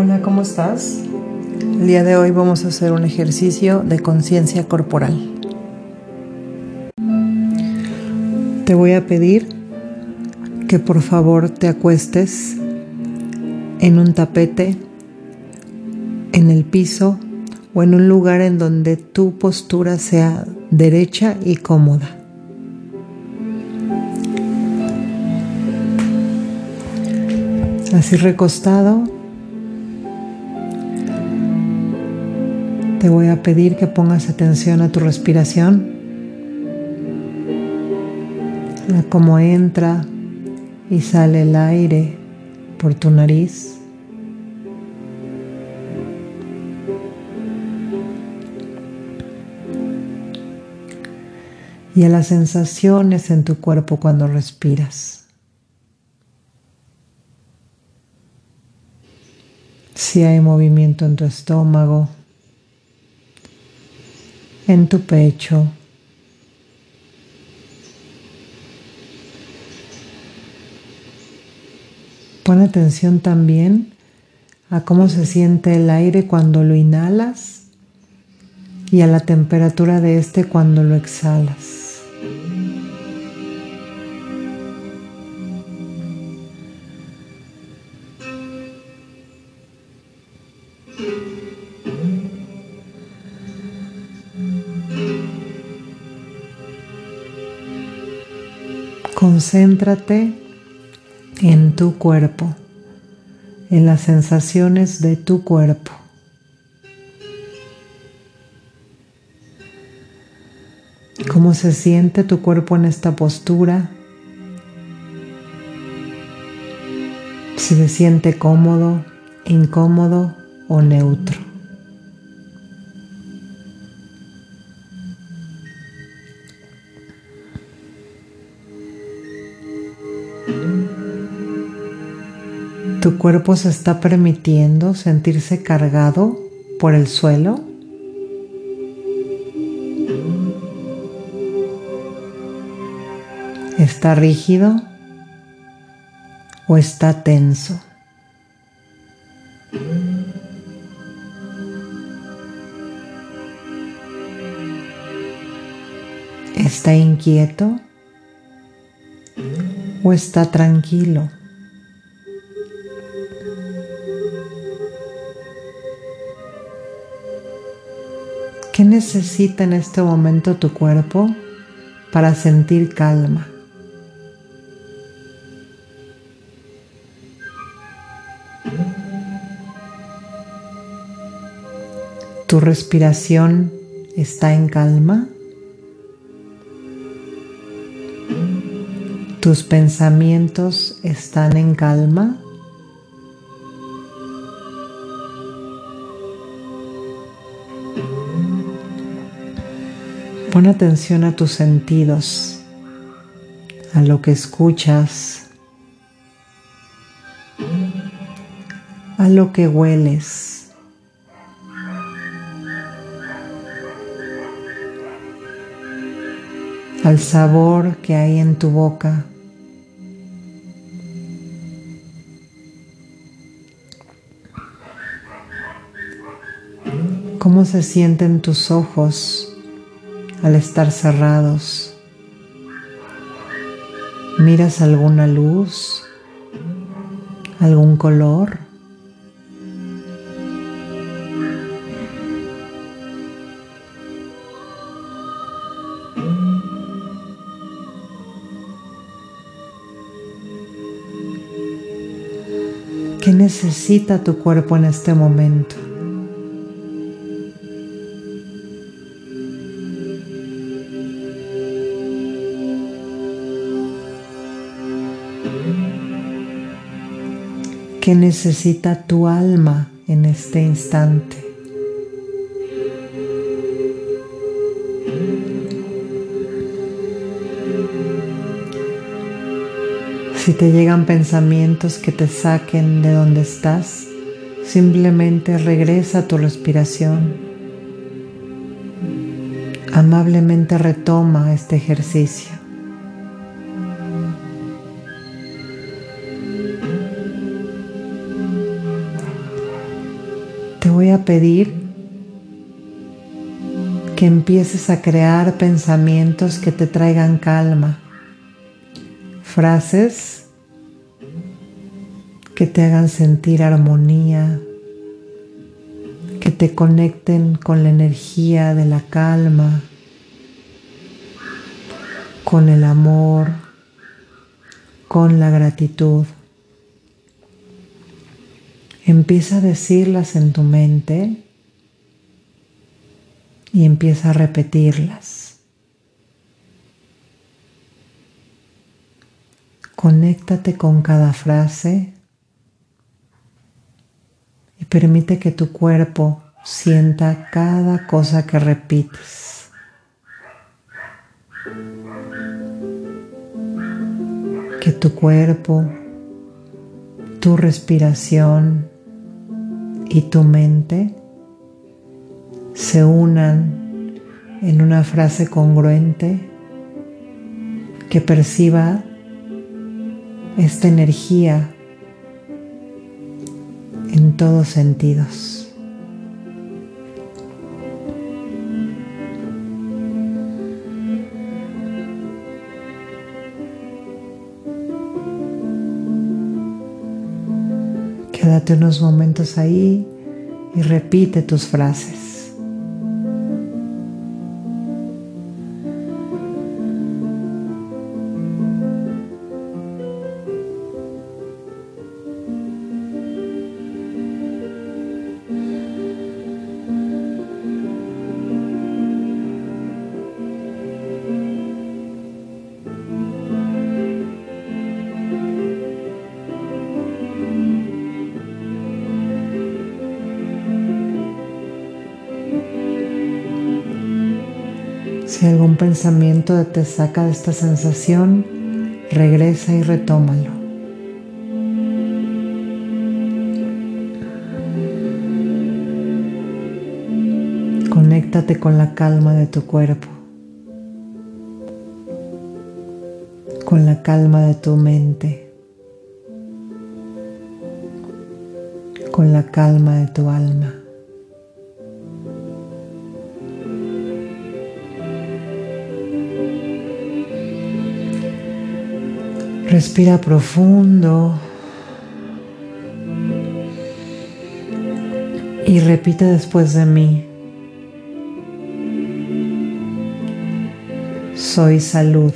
Hola, ¿cómo estás? El día de hoy vamos a hacer un ejercicio de conciencia corporal. Te voy a pedir que por favor te acuestes en un tapete, en el piso o en un lugar en donde tu postura sea derecha y cómoda. Así recostado, te voy a pedir que pongas atención a tu respiración, a cómo entra y sale el aire por tu nariz. y a las sensaciones en tu cuerpo cuando respiras. Si hay movimiento en tu estómago, en tu pecho, Pon atención también a cómo se siente el aire cuando lo inhalas y a la temperatura de este cuando lo exhalas. Concéntrate en tu cuerpo, en las sensaciones de tu cuerpo. ¿Cómo se siente tu cuerpo en esta postura? Si se siente cómodo, incómodo o neutro. ¿Tu cuerpo se está permitiendo sentirse cargado por el suelo? ¿Está rígido o está tenso? ¿Está inquieto o está tranquilo? ¿Qué necesita en este momento tu cuerpo para sentir calma? ¿Tu respiración está en calma? ¿Tus pensamientos están en calma? Pon atención a tus sentidos, a lo que escuchas, a lo que hueles. al sabor que hay en tu boca. ¿Cómo se sienten tus ojos al estar cerrados. ¿Miras alguna luz? ¿Algún color? ¿Qué necesita tu cuerpo en este momento? ¿Qué necesita tu alma en este instante? Si te llegan pensamientos que te saquen de donde estás, simplemente regresa a tu respiración. Amablemente retoma este ejercicio. Pedir que empieces a crear pensamientos que te traigan calma, frases que te hagan sentir armonía, que te conecten con la energía de la calma, con el amor, con la gratitud. Empieza a decirlas en tu mente y empieza a repetirlas. Conéctate con cada frase y permite que tu cuerpo sienta cada cosa que repites. Que tu cuerpo, tu respiración y tu mente se unan en una frase congruente que perciba esta energía en todos sentidos. Quédate unos momentos ahí y repite tus frases. Si algún pensamiento te saca de esta sensación, regresa y retómalo. Conéctate con la calma de tu cuerpo, con la calma de tu mente, con la calma de tu alma. Respira profundo. Y repite después de mí. Soy salud.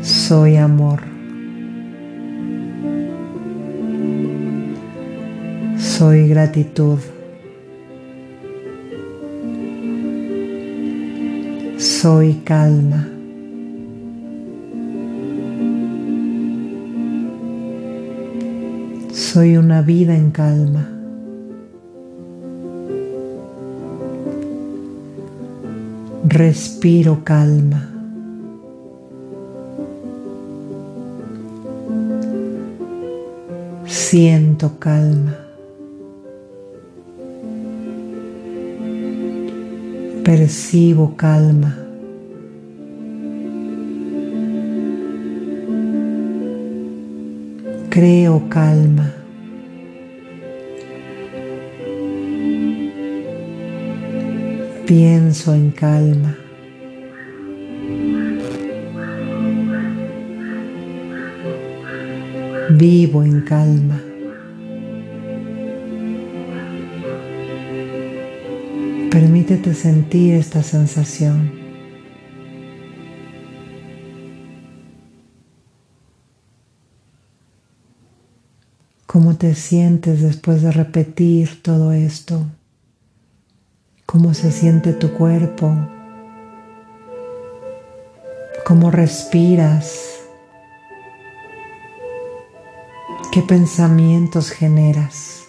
Soy amor. Soy gratitud. Soy calma. Soy una vida en calma. Respiro calma. Siento calma. Percibo calma. Creo calma. Pienso en calma. Vivo en calma. Permítete sentir esta sensación. ¿Cómo te sientes después de repetir todo esto? Cómo se siente tu cuerpo, cómo respiras, qué pensamientos generas.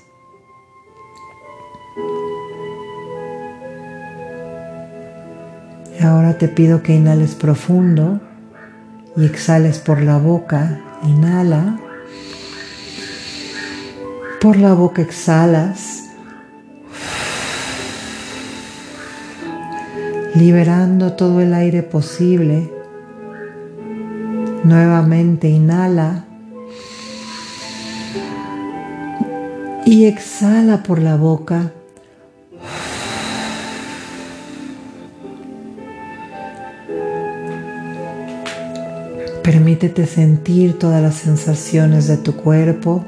Ahora te pido que inhales profundo y exhales por la boca. Inhala. Por la boca exhalas. Liberando todo el aire posible. Nuevamente inhala y exhala por la boca. Permítete sentir todas las sensaciones de tu cuerpo.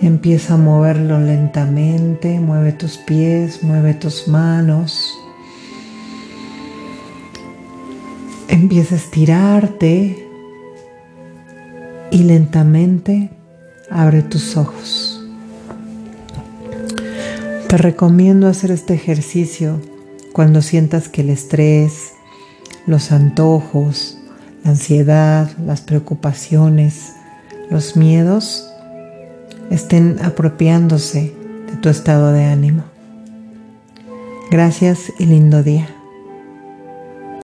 Empieza a moverlo lentamente, mueve tus pies, mueve tus manos. Empieza a estirarte y lentamente abre tus ojos. Te recomiendo hacer este ejercicio cuando sientas que el estrés, los antojos, la ansiedad, las preocupaciones, los miedos estén apropiándose de tu estado de ánimo. Gracias y lindo día.